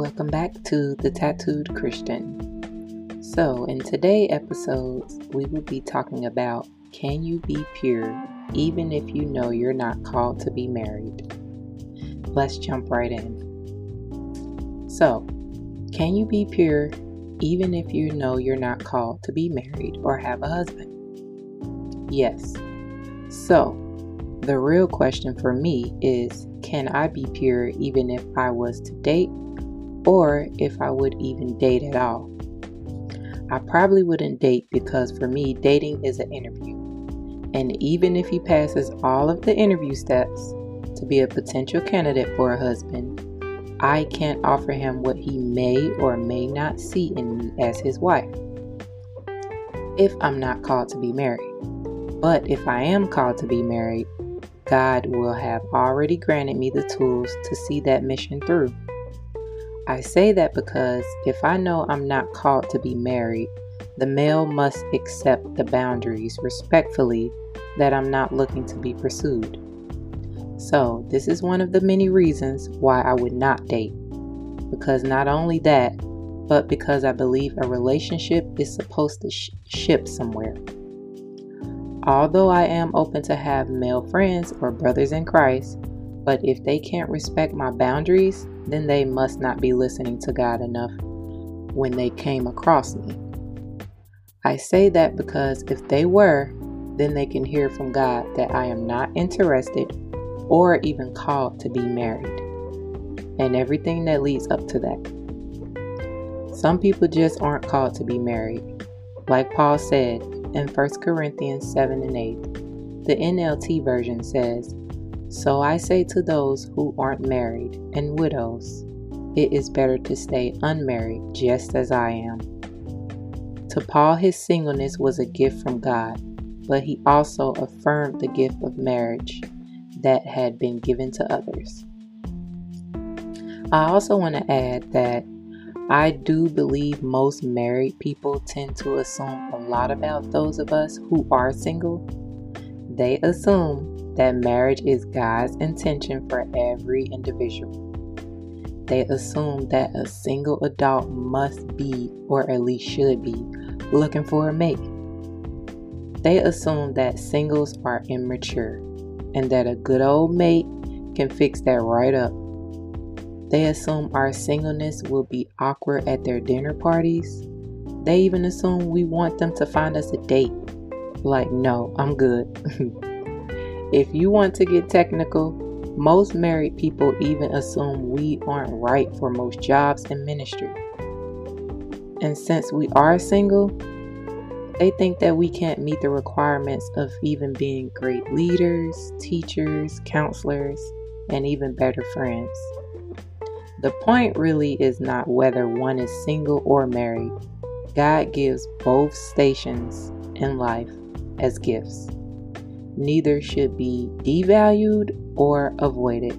Welcome back to the Tattooed Christian. So, in today's episodes, we will be talking about can you be pure even if you know you're not called to be married? Let's jump right in. So, can you be pure even if you know you're not called to be married or have a husband? Yes. So, the real question for me is can I be pure even if I was to date or if I would even date at all? I probably wouldn't date because for me, dating is an interview. And even if he passes all of the interview steps to be a potential candidate for a husband, I can't offer him what he may or may not see in me as his wife if I'm not called to be married. But if I am called to be married, God will have already granted me the tools to see that mission through. I say that because if I know I'm not called to be married, the male must accept the boundaries respectfully that I'm not looking to be pursued. So, this is one of the many reasons why I would not date. Because not only that, but because I believe a relationship is supposed to sh- ship somewhere. Although I am open to have male friends or brothers in Christ, but if they can't respect my boundaries, then they must not be listening to God enough when they came across me. I say that because if they were, then they can hear from God that I am not interested or even called to be married, and everything that leads up to that. Some people just aren't called to be married. Like Paul said, in 1 Corinthians 7 and 8. The NLT version says, So I say to those who aren't married and widows, it is better to stay unmarried just as I am. To Paul, his singleness was a gift from God, but he also affirmed the gift of marriage that had been given to others. I also want to add that I do believe most married people tend to assume a lot about those of us who are single. They assume that marriage is God's intention for every individual. They assume that a single adult must be, or at least should be, looking for a mate. They assume that singles are immature and that a good old mate can fix that right up they assume our singleness will be awkward at their dinner parties. They even assume we want them to find us a date. Like, no, I'm good. if you want to get technical, most married people even assume we aren't right for most jobs and ministry. And since we are single, they think that we can't meet the requirements of even being great leaders, teachers, counselors, and even better friends. The point really is not whether one is single or married. God gives both stations in life as gifts. Neither should be devalued or avoided.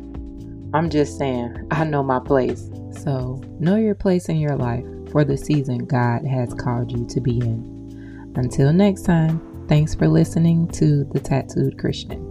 I'm just saying, I know my place. So, know your place in your life for the season God has called you to be in. Until next time, thanks for listening to The Tattooed Christian.